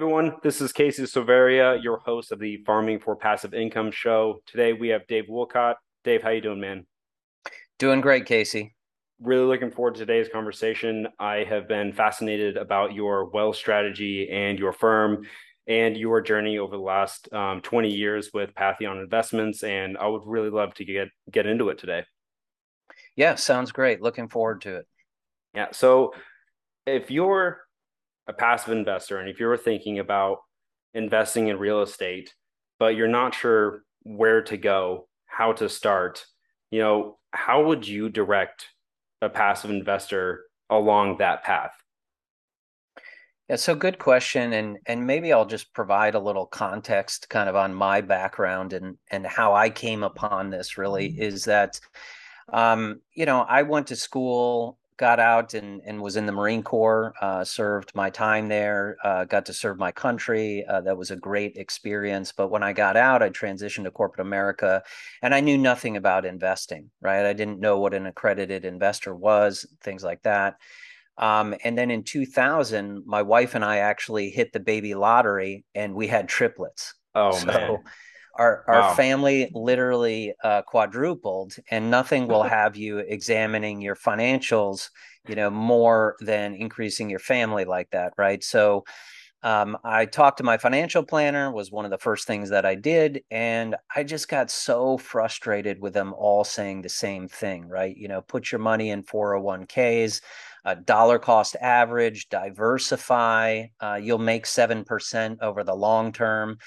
everyone, this is Casey Silveria, your host of the Farming for Passive Income show. Today we have Dave Wolcott. Dave, how you doing, man? Doing great, Casey. Really looking forward to today's conversation. I have been fascinated about your wealth strategy and your firm and your journey over the last um, 20 years with Pantheon Investments, and I would really love to get get into it today. Yeah, sounds great. Looking forward to it. Yeah. So if you're a passive investor and if you're thinking about investing in real estate, but you're not sure where to go, how to start, you know, how would you direct a passive investor along that path? Yeah, so good question, and and maybe I'll just provide a little context, kind of on my background and and how I came upon this. Really, mm-hmm. is that, um, you know, I went to school got out and, and was in the Marine Corps, uh, served my time there, uh, got to serve my country. Uh, that was a great experience. But when I got out, I transitioned to corporate America and I knew nothing about investing, right? I didn't know what an accredited investor was, things like that. Um, and then in 2000, my wife and I actually hit the baby lottery and we had triplets. Oh, so, man our our wow. family literally uh, quadrupled and nothing will have you examining your financials you know more than increasing your family like that right? So um, i talked to my financial planner was one of the first things that i did and i just got so frustrated with them all saying the same thing right? You know put your money in 401ks uh, dollar cost average diversify uh, you'll make 7% over the long term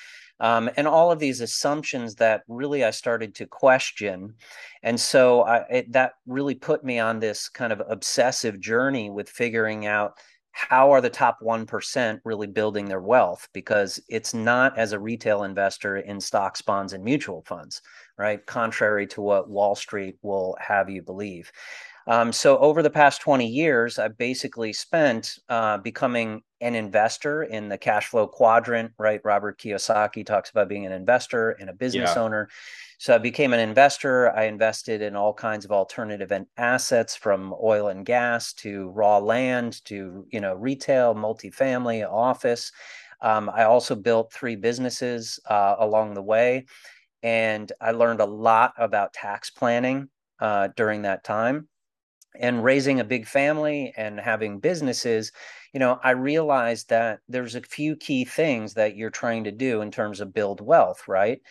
um, and all of these assumptions that really I started to question. And so I, it, that really put me on this kind of obsessive journey with figuring out how are the top 1% really building their wealth? Because it's not as a retail investor in stocks bonds and mutual funds right? Contrary to what wall street will have you believe. Um, so over the past 20 years i've basically spent uh, becoming an investor in the cash flow quadrant, right? Robert Kiyosaki talks about being an investor and a business yeah. owner. So I became an investor. I invested in all kinds of alternative assets from oil and gas to raw land to, you know, retail, multifamily, office. Um, I also built three businesses uh, along the way. And I learned a lot about tax planning uh, during that time and raising a big family and having businesses you know i realized that there's a few key things that you're trying to do in terms of build wealth right?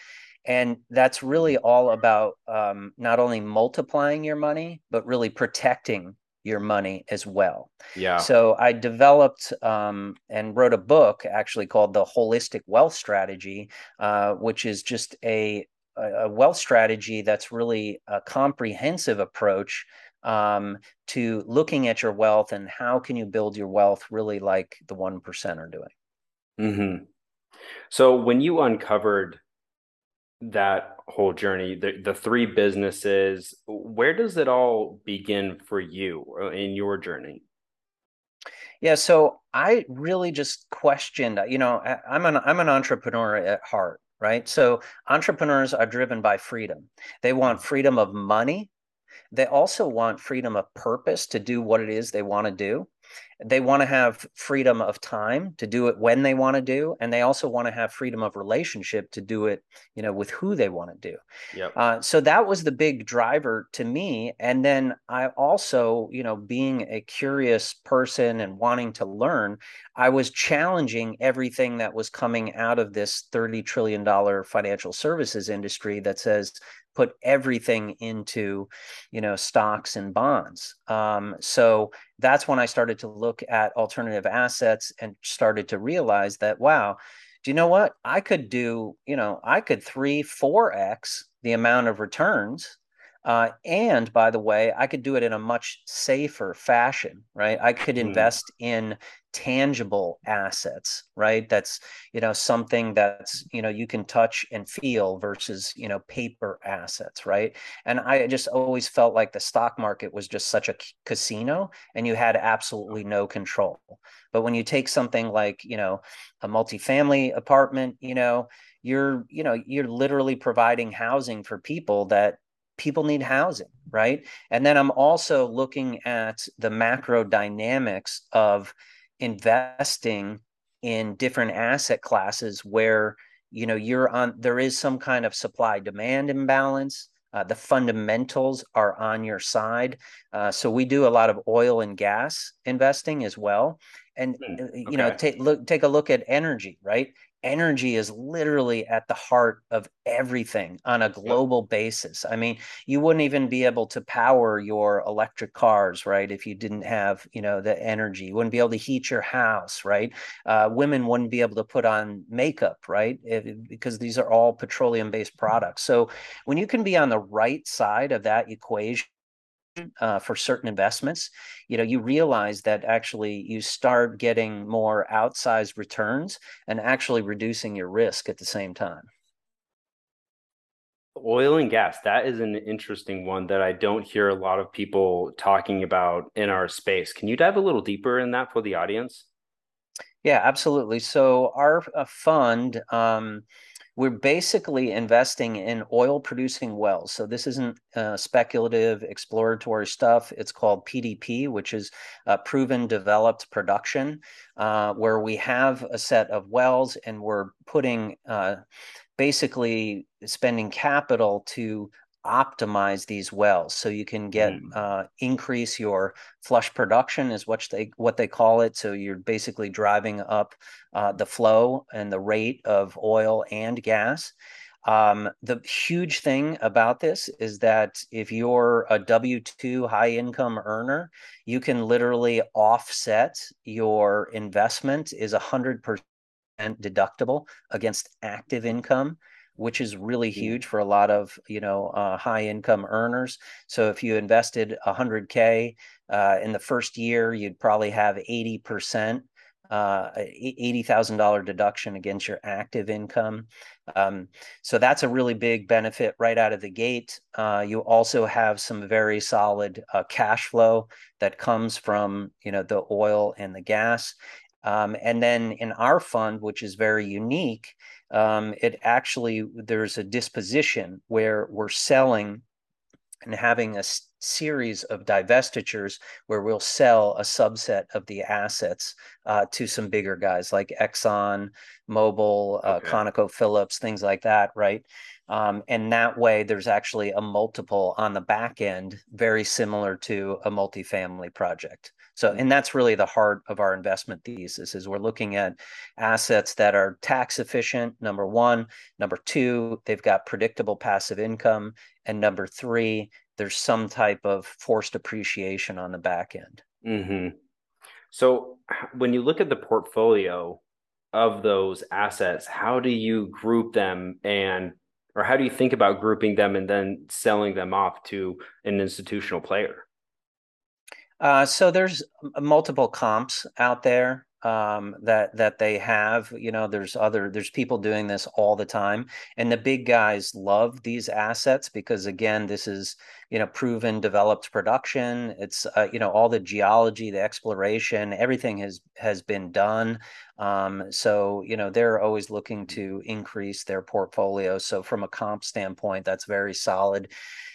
And that's really all about um, not only multiplying your money but really protecting your money as well. Yeah. So i developed um, and wrote a book actually called the holistic wealth strategy uh, which is just a a wealth strategy that's really a comprehensive approach um, to looking at your wealth and how can you build your wealth really like the 1% are doing. Mm-hmm. So when you uncovered that whole journey, the, the three businesses, where does it all begin for you uh, in your journey? Yeah, so I really just questioned, you know, I'm an I'm an entrepreneur at heart, right? So entrepreneurs are driven by freedom. They want mm-hmm. freedom of money, they also want freedom of purpose to do what it is they want to do. They want to have freedom of time to do it when they want to do, and they also want to have freedom of relationship to do it, you know, with who they want to do. Yep. Uh, so that was the big driver to me. And then I also, you know, being a curious person and wanting to learn, I was challenging everything that was coming out of this thirty trillion dollar financial services industry that says put everything into you know stocks and bonds um, so that's when i started to look at alternative assets and started to realize that wow do you know what? I could do you know i could 3 4x the amount of returns uh, and by the way, I could do it in a much safer fashion, right? I could mm. invest in tangible assets right that's you know something that's you know you can touch and feel versus you know paper assets right and i just always felt like the stock market was just such a casino and you had absolutely no control but when you take something like you know a multifamily apartment you know you're you know you're literally providing housing for people that people need housing right? And then i'm also looking at the macro dynamics of investing in different asset classes where you know you're on there is some kind of supply demand imbalance. Uh, the fundamentals are on your side. Uh, so we do a lot of oil and gas investing as well. And okay. Hmm, uh, you know take look take a look at energy right energy is literally at the heart of everything on a global basis. I mean, you wouldn't even be able to power your electric cars, right? If you didn't have, you know, the energy, you wouldn't be able to heat your house, right? Uh, women wouldn't be able to put on makeup, right? If, because these are all petroleum based products. So when you can be on the right side of that equation, uh, for certain investments, you know, you realize that actually you start getting more outsized returns and actually reducing your risk at the same time. Oil and gas, that is an interesting one that I don't hear a lot of people talking about in our space. Can you dive a little deeper in that for the audience? Yeah, absolutely. So our uh, fund, um, we're basically investing in oil producing wells. So this isn't uh, speculative exploratory stuff. It's called PDP, which is uh, proven developed production, uh, where we have a set of wells and we're putting uh, basically spending capital to optimize these wells so you can get mm. uh, increase your flush production is what they what they call it. So you're basically driving up uh, the flow and the rate of oil and gas. Um, the huge thing about this is that if you're a W 2 high income earner, you can literally offset your investment is 100% deductible against active income which is really huge for a lot of you know uh, high income earners. So if you invested 100k uh, in the first year, you'd probably have 80 percent. Uh, $80,000 deduction against your active income. Um, so that's a really big benefit right out of the gate. Uh, you also have some very solid uh, cash flow that comes from you know the oil and the gas. Um, and then in our fund, which is very unique, um, it actually there's a disposition where we're selling and having a series of divestitures where we'll sell a subset of the assets uh, to some bigger guys like Exxon, Mobil, uh, okay. ConocoPhillips, things like that, right? Um, and that way, there's actually a multiple on the back end, very similar to a multifamily project. So, and that's really the heart of our investment thesis is we're looking at assets that are tax efficient, number one. Number two, they've got predictable passive income. And number three, there's some type of forced appreciation on the back end. Mm-hmm. So when you look at the portfolio of those assets, how do you group them and or how do you think about grouping them and then selling them off to an institutional player? Uh, so there's multiple comps out there um, that that they have. You know, there's other there's people doing this all the time, and the big guys love these assets because again, this is you know proven developed production. It's uh, you know all the geology, the exploration, everything has has been done. Um, so you know they're always looking to increase their portfolio. So from a comp standpoint, that's very solid.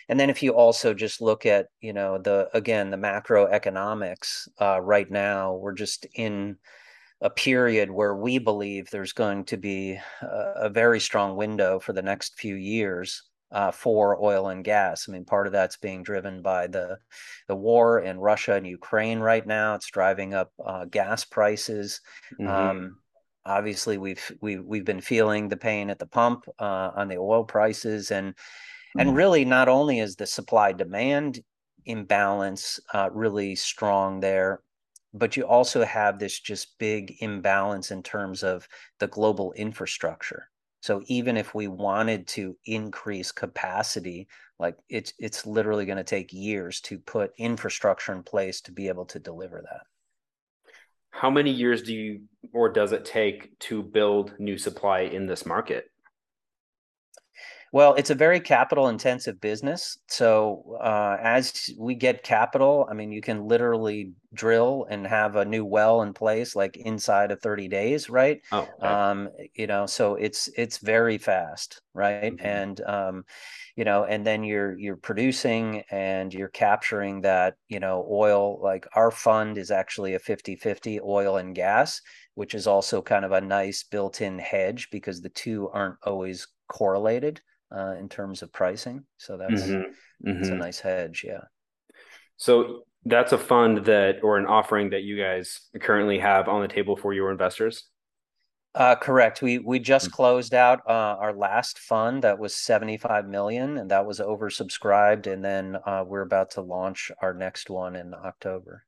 And then if you also just look at, you know, the again the macroeconomics uh, right now, we're just in a period where we believe there's going to be a, a very strong window for the next few years uh, for oil and gas. I mean, part of that's being driven by the the war in Russia and Ukraine right now. It's driving up uh, gas prices. Mm-hmm. Um, obviously, we've we, we've been feeling the pain at the pump uh, on the oil prices, and and mm-hmm. really, not only is the supply demand imbalance uh, really strong there, but you also have this just big imbalance in terms of the global infrastructure. So even if we wanted to increase capacity, like it's it's literally going to take years to put infrastructure in place to be able to deliver that. How many years do you or does it take to build new supply in this market? Well, it's a very capital intensive business. So uh, as we get capital, I mean, you can literally drill and have a new well in place like inside of 30 days, right? Oh, okay. um, you know, so it's it's very fast, right? Mm-hmm. And um, you know, and then you're you're producing and you're capturing that, you know, oil. Like our fund is actually a 50-50 oil and gas which is also kind of a nice built-in hedge because the two aren't always correlated uh, in terms of pricing. So that's mm-hmm. Mm-hmm. a nice hedge. Yeah. So that's a fund that or an offering that you guys currently have on the table for your investors. Uh, correct. We we just mm. closed out uh, our last fund that was seventy five million, and that was oversubscribed. And then uh, we're about to launch our next one in October.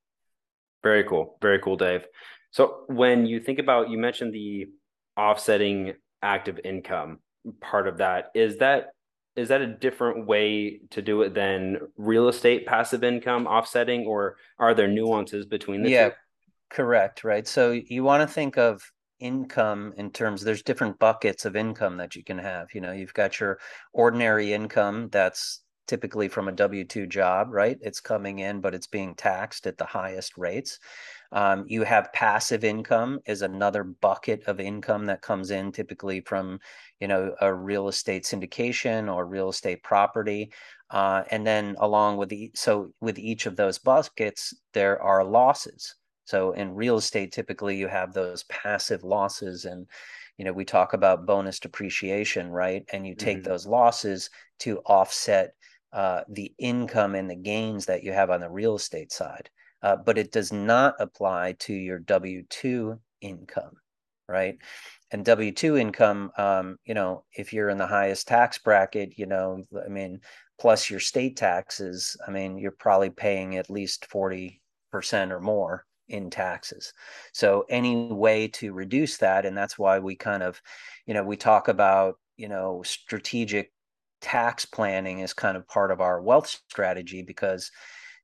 Very cool. Very cool, Dave. So when you think about, you mentioned the offsetting active income part of that. Is that is that a different way to do it than real estate passive income offsetting, or are there nuances between the yeah, two? Correct. Right. So you want to think of income in terms there's different buckets of income that you can have you know you've got your ordinary income that's typically from a W 2 job, right? It's coming in, but it's being taxed at the highest rates. Um, you have passive income is another bucket of income that comes in typically from, you know, a real estate syndication or real estate property. Uh, and then along with the, so with each of those buckets, there are losses. So in real estate, typically you have those passive losses and, you know, we talk about bonus depreciation, right? And you take mm-hmm. those losses to offset uh, the income and the gains that you have on the real estate side. Uh, but it does not apply to your W 2 income, right? And W 2 income, um, you know, if you're in the highest tax bracket, you know, I mean, plus your state taxes, I mean, you're probably paying at least 40% or more in taxes. So any way to reduce that, and that's why we kind of, you know, we talk about, you know, strategic tax planning is kind of part of our wealth strategy because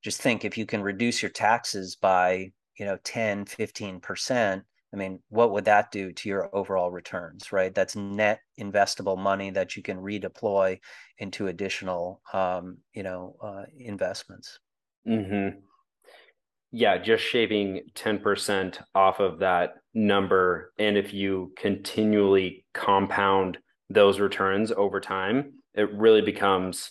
just think if you can reduce your taxes by you know 10 15% i mean what would that do to your overall returns right that's net investable money that you can redeploy into additional um, you know uh, investments mm-hmm. yeah just shaving 10% off of that number and if you continually compound those returns over time it really becomes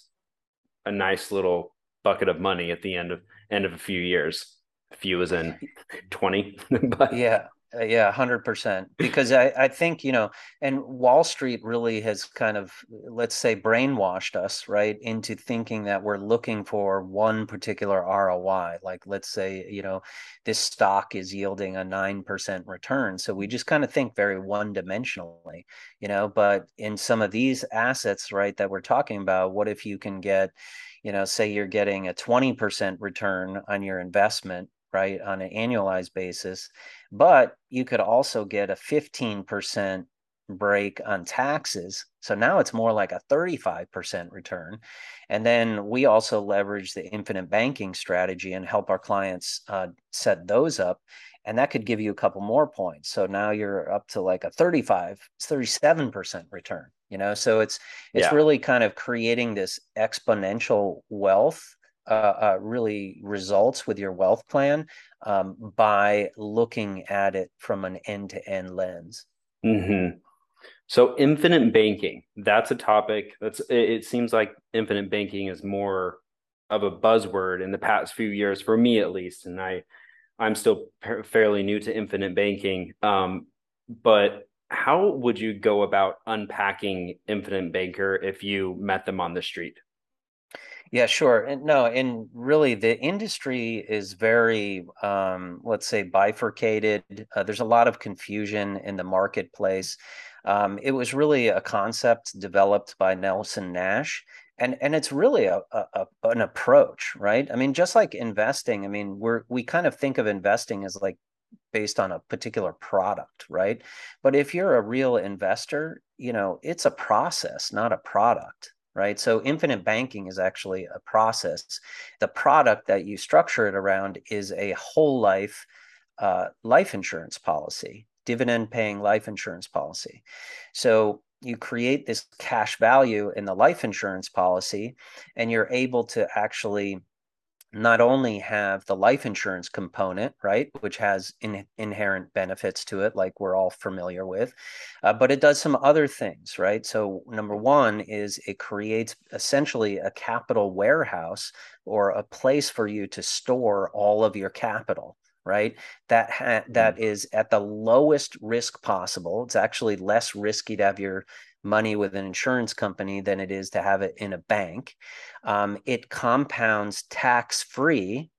a nice little bucket of money at the end of end of a few years. A few is in twenty. but yeah, uh, yeah, hundred percent. Because I, I think you know, and Wall Street really has kind of, let's say, brainwashed us right into thinking that we're looking for one particular ROI. Like, let's say, you know, this stock is yielding a nine percent return, so we just kind of think very one dimensionally, you know. But in some of these assets, right, that we're talking about, what if you can get, you know, say you're getting a twenty percent return on your investment right, on an annualized basis. But you could also get a 15% break on taxes. So now it's more like a 35% return. And then we also leverage the infinite banking strategy and help our clients uh, set those up. And that could give you a couple more points. So now you're up to like a 35, 37% return, you know? So it's, it's yeah. really kind of creating this exponential wealth uh, uh, really results with your wealth plan um, by looking at it from an end to end lens. Mm-hmm. So, infinite banking, that's a topic that's it, it seems like infinite banking is more of a buzzword in the past few years, for me at least. And I, I'm still fairly new to infinite banking. Um, but how would you go about unpacking infinite banker if you met them on the street? Yeah, sure. And no, and really the industry is very, um, let's say, bifurcated. Uh, there's a lot of confusion in the marketplace. Um, it was really a concept developed by Nelson Nash. And, and it's really a, a, an approach, right? I mean, just like investing, I mean, we're we kind of think of investing as like based on a particular product, right? But if you're a real investor, you know, it's a process, not a product right? So infinite banking is actually a process. The product that you structure it around is a whole life uh, life insurance policy, dividend paying life insurance policy. So you create this cash value in the life insurance policy, and you're able to actually not only have the life insurance component, right, which has in, inherent benefits to it, like we're all familiar with, uh, but it does some other things, right? So, number one is it creates essentially a capital warehouse or a place for you to store all of your capital right? That ha- that mm. at the lowest risk possible. It's actually less risky to have your money with an insurance company than it is to have it in a bank. Um, it compounds tax free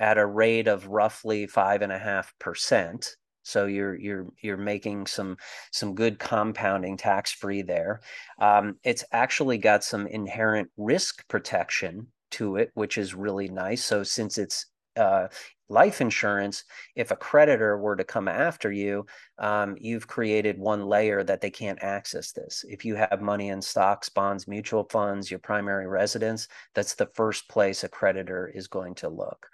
at a rate of roughly five and a half percent. So you're you're you're making some some good compounding tax free there. Um, it's actually got some inherent risk protection to it, which is really nice. So since it's uh, life insurance, if a creditor were to come after you, um, you've created one layer that they can't access this. If you have money in stocks, bonds, mutual funds, your primary residence, that's the first place a creditor is going to look.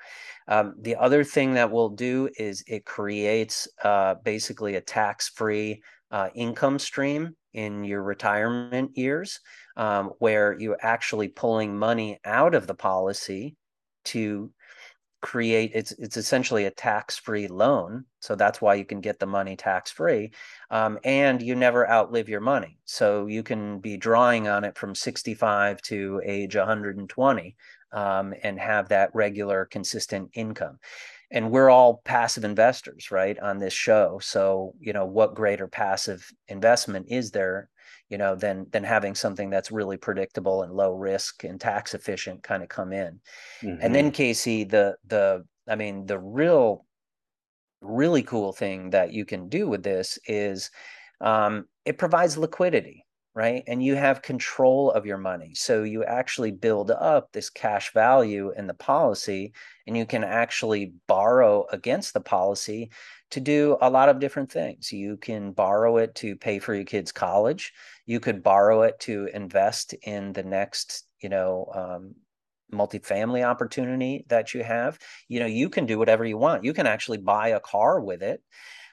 Um, the other thing that we'll do is it creates uh, basically a tax free uh, income stream in your retirement years um, where you're actually pulling money out of the policy to create it's it's essentially a tax-free loan so that's why you can get the money tax-free um, and you never outlive your money. So you can be drawing on it from 65 to age 120 um, and have that regular consistent income. And we're all passive investors right on this show. So you know what greater passive investment is there you know than than having something that's really predictable and low risk and tax efficient kind of come in mm-hmm. and then casey the the i mean the real really cool thing that you can do with this is um, it provides liquidity right? And you have control of your money. So you actually build up this cash value in the policy, and you can actually borrow against the policy to do a lot of different things. You can borrow it to pay for your kids' college. You could borrow it to invest in the next, you know, um, multifamily opportunity that you have. You know, you can do whatever you want. You can actually buy a car with it.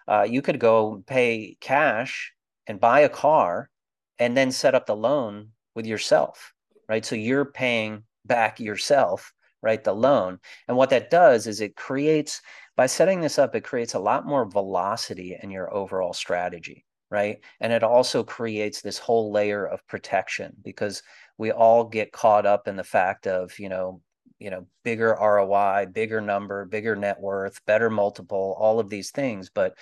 Uh, you could go pay cash and buy a car and then set up the loan with yourself, right? So you're paying back yourself, right? The loan. And what that does is it creates, by setting this up, it creates a lot more velocity in your overall strategy, right? And it also creates this whole layer of protection because we all get caught up in the fact of, you know, you know, bigger ROI, bigger number, bigger net worth, better multiple, all of these things. But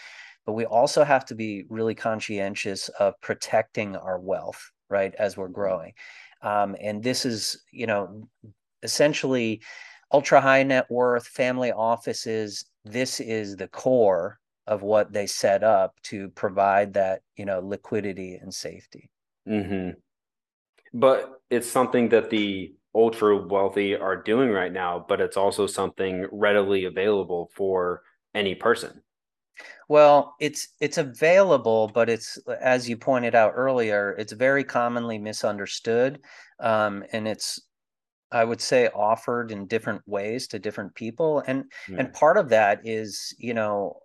but we also have to be really conscientious of protecting our wealth right as we're mm-hmm. growing um, and this is you know essentially ultra high net worth family offices this is the core of what they set up to provide that you know liquidity and safety mm-hmm. but it's something that the ultra wealthy are doing right now but it's also something readily available for any person well, it's it's available, but it's as you pointed out earlier, it's very commonly misunderstood, um, and it's I would say offered in different ways to different people, and mm. and part of that is you know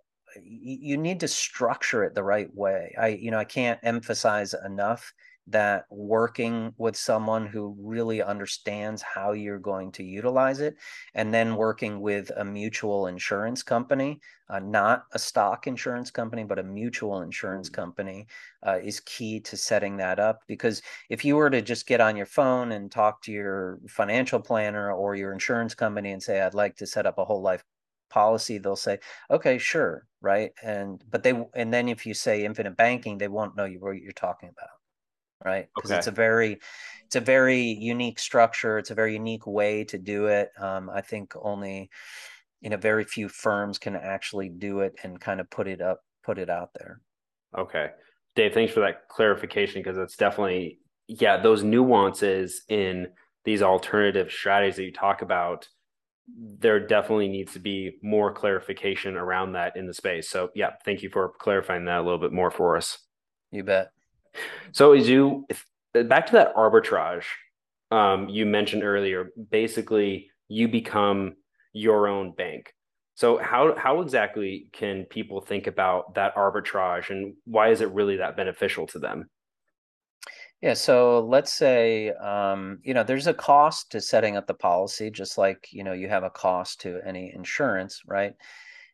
you need to structure it the right way. I you know I can't emphasize enough that working with someone who really understands how you're going to utilize it, and then working with a mutual insurance company, uh, not a stock insurance company, but a mutual insurance mm-hmm. company, uh, is key to setting that up. Because if you were to just get on your phone and talk to your financial planner or your insurance company and say, I'd like to set up a whole life policy they'll say okay sure right? And but they and then if you say infinite banking they won't know you what you're talking about right? Because okay. it's a very it's a very unique structure it's a very unique way to do it um, i think only you know very few firms can actually do it and kind of put it up put it out there. Okay. Dave thanks for that clarification because it's definitely yeah those nuances in these alternative strategies that you talk about there definitely needs to be more clarification around that in the space so yeah thank you for clarifying that a little bit more for us you bet so as you back to that arbitrage um, you mentioned earlier, basically you become your own bank. So how how exactly can people think about that arbitrage and why is it really that beneficial to them? Yeah, so let's say um, you know there's a cost to setting up the policy, just like you know you have a cost to any insurance, right?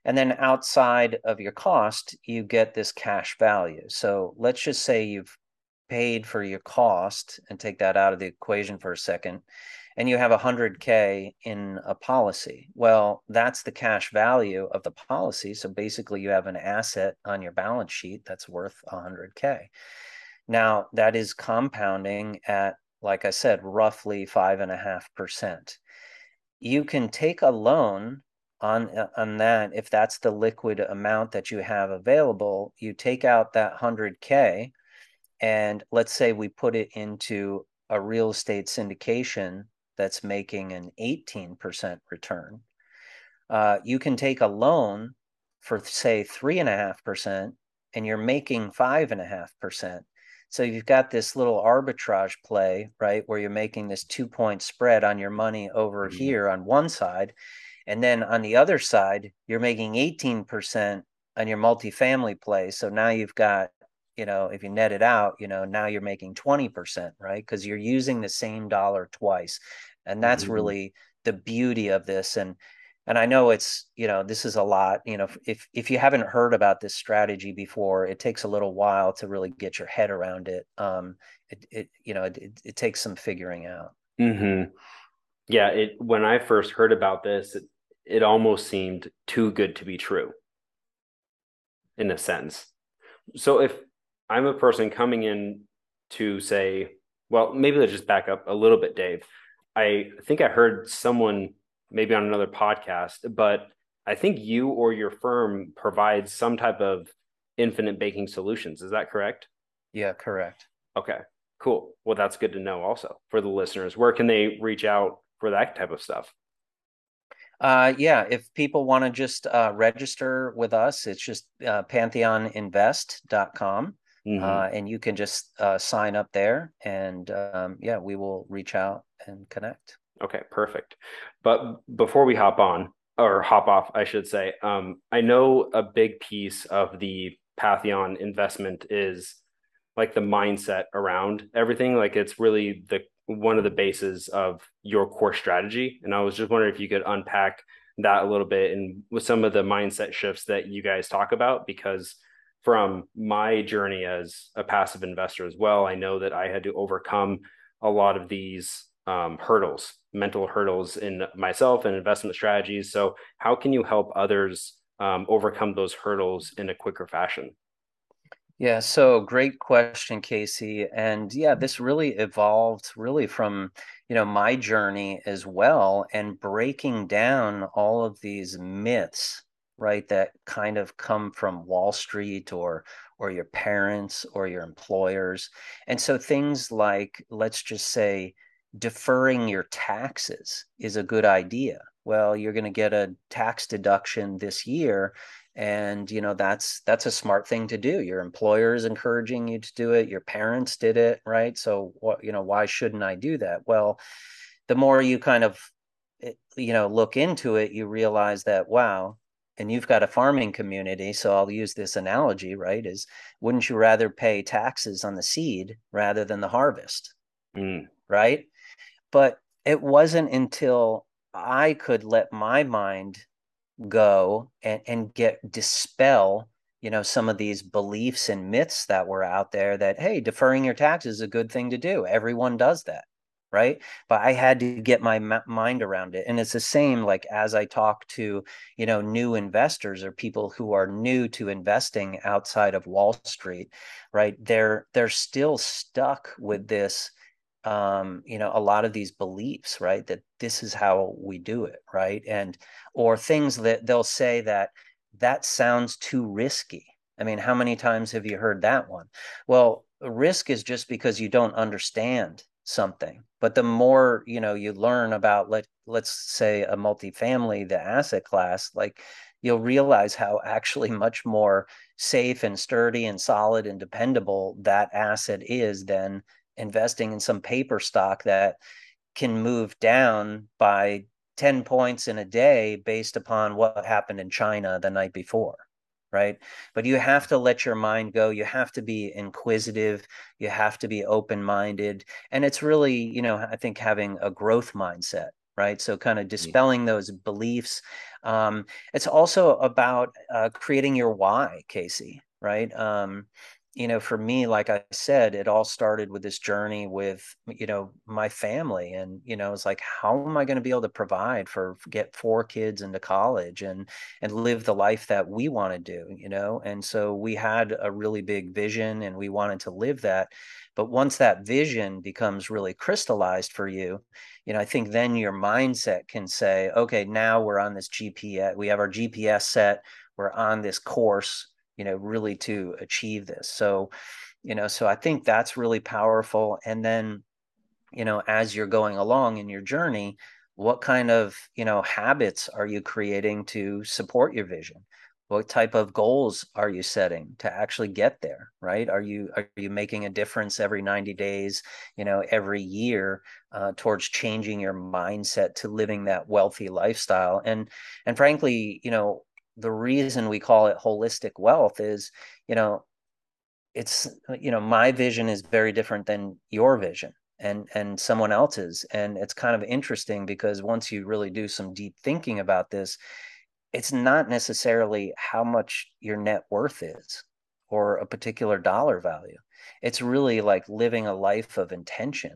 And then outside of your cost, you get this cash value. So let's just say you've paid for your cost and take that out of the equation for a second. and you have 100k in a policy well that's the cash value of the policy so basically you have an asset on your balance sheet that's worth 100k now, that is compounding at, like I said, roughly 5.5%. You can take a loan on, uh, on that if that's the liquid amount that you have available. You take out that 100K, and let's say we put it into a real estate syndication that's making an 18% return. Uh, you can take a loan for, say, 3.5%, and you're making 5.5% so you've got this little arbitrage play right where you're making this two point spread on your money over mm-hmm. here on one side and then on the other side, you're making 18% on your multifamily play. So now you've got, you know, if you net it out, you know, now you're making 20%, right? Because you're using the same dollar twice. And that's mm-hmm. really the beauty of this. And and I know it's, you know, this is a lot, you know, if if you haven't heard about this strategy before, it takes a little while to really get your head around it. Um, it, it you know, it, it, takes some figuring out. Mm-hmm. Yeah, it when I first heard about this, it, it almost seemed too good to be true in a sense. So if I'm a person coming in to say, well, maybe let's just back up a little bit, Dave. I think I heard someone maybe on another podcast, but I think you or your firm provides some type of infinite banking solutions. Is that correct? Yeah, correct. Okay, cool. Well, that's good to know also for the listeners. Where can they reach out for that type of stuff? Uh, yeah, if people want to just uh, register with us, it's just uh, pantheoninvest.com. Mm-hmm. Uh, and you can just uh, sign up there and um, yeah, we will reach out and connect. Okay, perfect. But before we hop on or hop off, I should say, um, I know a big piece of the Pantheon investment is like the mindset around everything. Like it's really the one of the bases of your core strategy. And I was just wondering if you could unpack that a little bit and with some of the mindset shifts that you guys talk about, because from my journey as a passive investor as well, I know that I had to overcome a lot of these um, hurdles, mental hurdles in myself and investment strategies. So, how can you help others um, overcome those hurdles in a quicker fashion? Yeah, so great question, Casey. And yeah, this really evolved really from, you know, my journey as well and breaking down all of these myths, right, that kind of come from Wall Street or or your parents or your employers. And so things like let's just say deferring your taxes is a good idea. Well, you're going to get a tax deduction this year and you know that's that's a smart thing to do. Your employer is encouraging you to do it. Your parents did it right? So what you know why shouldn't i do that? Well the more you kind of eh, you know look into it you realize that wow and you've got a farming community so i'll use this analogy right is wouldn't you rather pay taxes on the seed rather than the harvest? Mm. right but it wasn't until i could let my mind go and, and get dispel you know some of these beliefs and myths that were out there that hey deferring your taxes is a good thing to do. Everyone does that right? But i had to get my mind around it. And it's the same like as i talk to you know new investors or people who are new to investing outside of wall street right? They're they're still stuck with this um, you know, a lot of these beliefs, right? That this is how we do it, right? And or things that they'll say that that sounds too risky. I mean, how many times have you heard that one? Well, risk is just because you don't understand something. But the more, you know, you learn about let let's say a multifamily, the asset class, like you'll realize how actually much more safe and sturdy and solid and dependable that asset is than investing in some paper stock that can move down by 10 points in a day based upon what happened in China the night before right? But you have to let your mind go. You have to be inquisitive. You have to be open minded and it's really you know i think having a growth mindset right? So kind of dispelling those beliefs. Um, it's also about uh, creating your why casey right? Um, you know, for me, like I said, it all started with this journey with, you know, my family. And, you know, it's like, how am I going to be able to provide for get four kids into college and and live the life that we want to do, you know? And so we had a really big vision and we wanted to live that. But once that vision becomes really crystallized for you, you know, I think then your mindset can say, okay, now we're on this GPS, we have our GPS set, we're on this course you know, really to achieve this. So, you know, so I think that's really powerful. And then, you know, as you're going along in your journey, what kind of, you know, habits are you creating to support your vision? What type of goals are you setting to actually get there, right? Are you are you making a difference every 90 days, you know, every year uh, towards changing your mindset to living that wealthy lifestyle? And and frankly, you know, the reason we call it holistic wealth is you know it's you know my vision is very different than your vision and and someone else's. And it's kind of interesting because once you really do some deep thinking about this it's not necessarily how much your net worth is or a particular dollar value. It's really like living a life of intention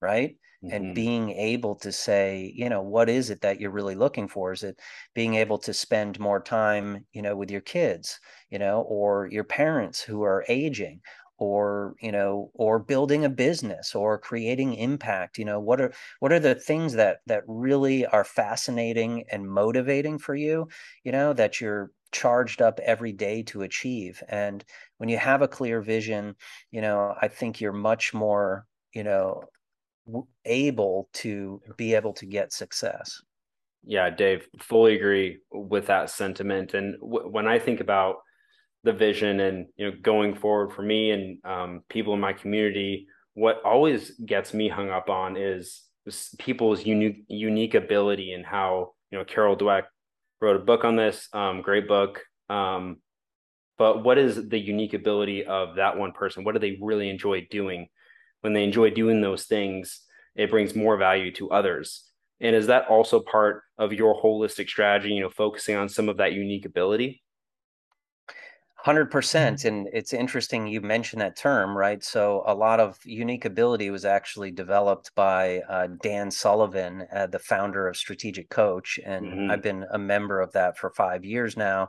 right mm-hmm. and being able to say you know what is it that you're really looking for? Is it being able to spend more time you know with your kids you know or your parents who are aging or you know or building a business or creating impact? You know what are what are the things that that really are fascinating and motivating for you you know that you're charged up every day to achieve? And when you have a clear vision you know i think you're much more you know able to be able to get success. Yeah, Dave, fully agree with that sentiment. And w- when I think about the vision and you know going forward for me and um, people in my community, what always gets me hung up on is people's unique unique ability and how you know Carol Dweck wrote a book on this, um, great book. Um, but what is the unique ability of that one person? What do they really enjoy doing? When they enjoy doing those things, it brings more value to others. And is that also part of your holistic strategy, you know, focusing on some of that unique ability? 100% and it's interesting you mentioned that term right so a lot of unique ability was actually developed by uh, dan sullivan uh, the founder of strategic coach and mm-hmm. i've been a member of that for five years now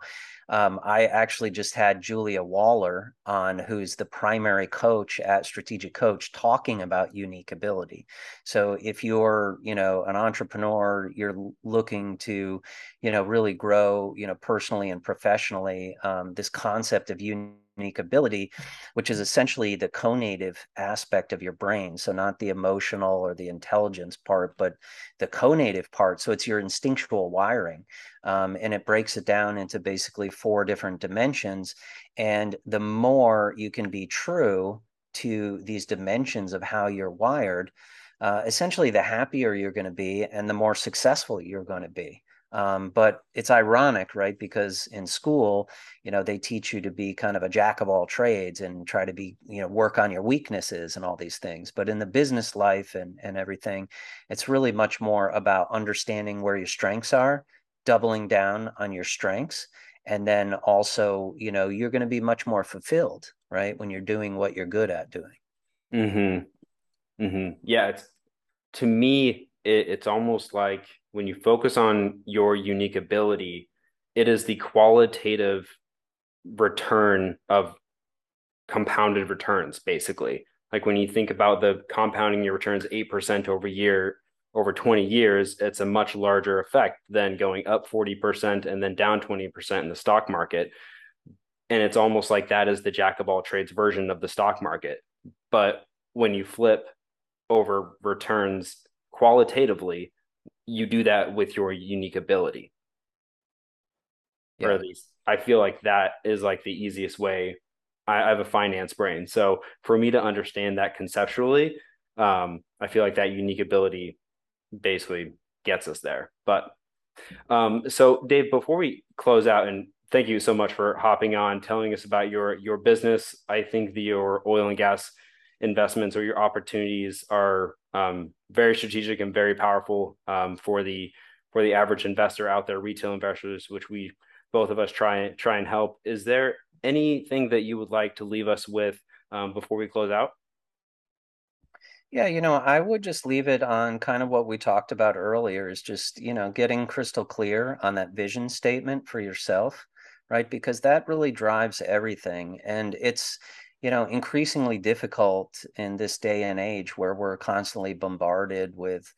um, I actually just had Julia Waller on, who's the primary coach at Strategic Coach, talking about unique ability. So if you're, you know, an entrepreneur, you're looking to, you know, really grow, you know, personally and professionally, um, this concept of unique unique ability, which is essentially the conative aspect of your brain. So, not the emotional or the intelligence part, but the conative part. So, it's your instinctual wiring. Um, and it breaks it down into basically four different dimensions. And the more you can be true to these dimensions of how you're wired, uh, essentially, the happier you're going to be and the more successful you're going to be. Um, but it's ironic, right? Because in school, you know, they teach you to be kind of a jack of all trades and try to be, you know, work on your weaknesses and all these things. But in the business life and, and everything, it's really much more about understanding where your strengths are, doubling down on your strengths. And then also, you know, you're going to be much more fulfilled, right? When you're doing what you're good at doing. Mm-hmm. Mm-hmm. Yeah. It's to me, it, it's almost like when you focus on your unique ability, it is the qualitative return of compounded returns, basically. Like when you think about the compounding your returns 8% over year over 20 years, it's a much larger effect than going up 40% and then down 20% in the stock market. And it's almost like that is the jack of all trades version of the stock market. But when you flip over returns qualitatively, you do that with your unique ability. Yeah. Or at least I feel like that is like the easiest way. I, I have a finance brain. So for me to understand that conceptually, um, I feel like that unique ability basically gets us there. But um, so Dave, before we close out and thank you so much for hopping on, telling us about your your business. I think the your oil and gas investments or your opportunities are um, very strategic and very powerful um, for the for the average investor out there, retail investors, which we both of us try and try and help. Is there anything that you would like to leave us with um, before we close out? Yeah, you know, I would just leave it on kind of what we talked about earlier is just, you know, getting crystal clear on that vision statement for yourself, right? Because that really drives everything. And it's, you know, increasingly difficult in this day and age where we're constantly bombarded with,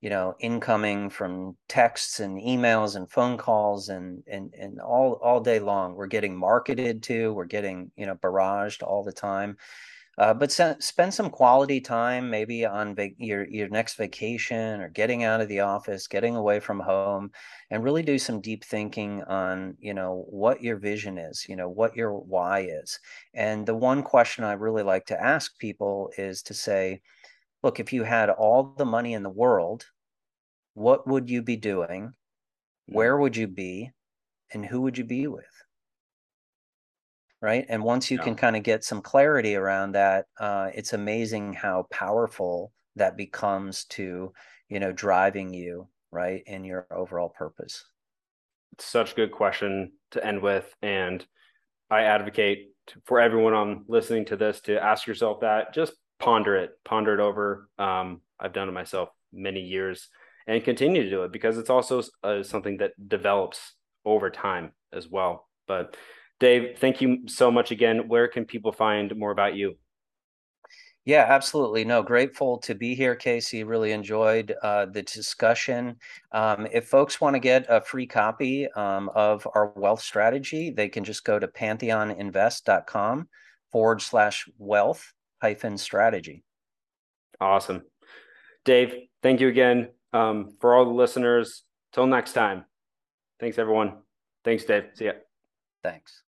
you know, incoming from texts and emails and phone calls and and and all all day long. We're getting marketed to, we're getting, you know, barraged all the time uh, but se- spend some quality time, maybe on va- your your next vacation or getting out of the office, getting away from home, and really do some deep thinking on you know what your vision is, you know what your why is. And the one question I really like to ask people is to say, look, if you had all the money in the world, what would you be doing? Where would you be? And who would you be with? Right? And once you yeah. can kind of get some clarity around that, uh, it's amazing how powerful that becomes to you know driving you right in your overall purpose. Such a good question to end with, and I advocate for everyone on listening to this to ask yourself that. Just ponder it, ponder it over. Um, I've done it myself many years and continue to do it because it's also uh, something that develops over time as well. But Dave, thank you so much again. Where can people find more about you? Yeah, absolutely. No, grateful to be here, Casey. Really enjoyed uh, the discussion. Um, if folks want to get a free copy um, of our wealth strategy, they can just go to pantheoninvest.com forward slash wealth hyphen strategy. Awesome. Dave, thank you again. Um, for all the listeners, till next time. Thanks, everyone. Thanks, Dave. See ya. Thanks.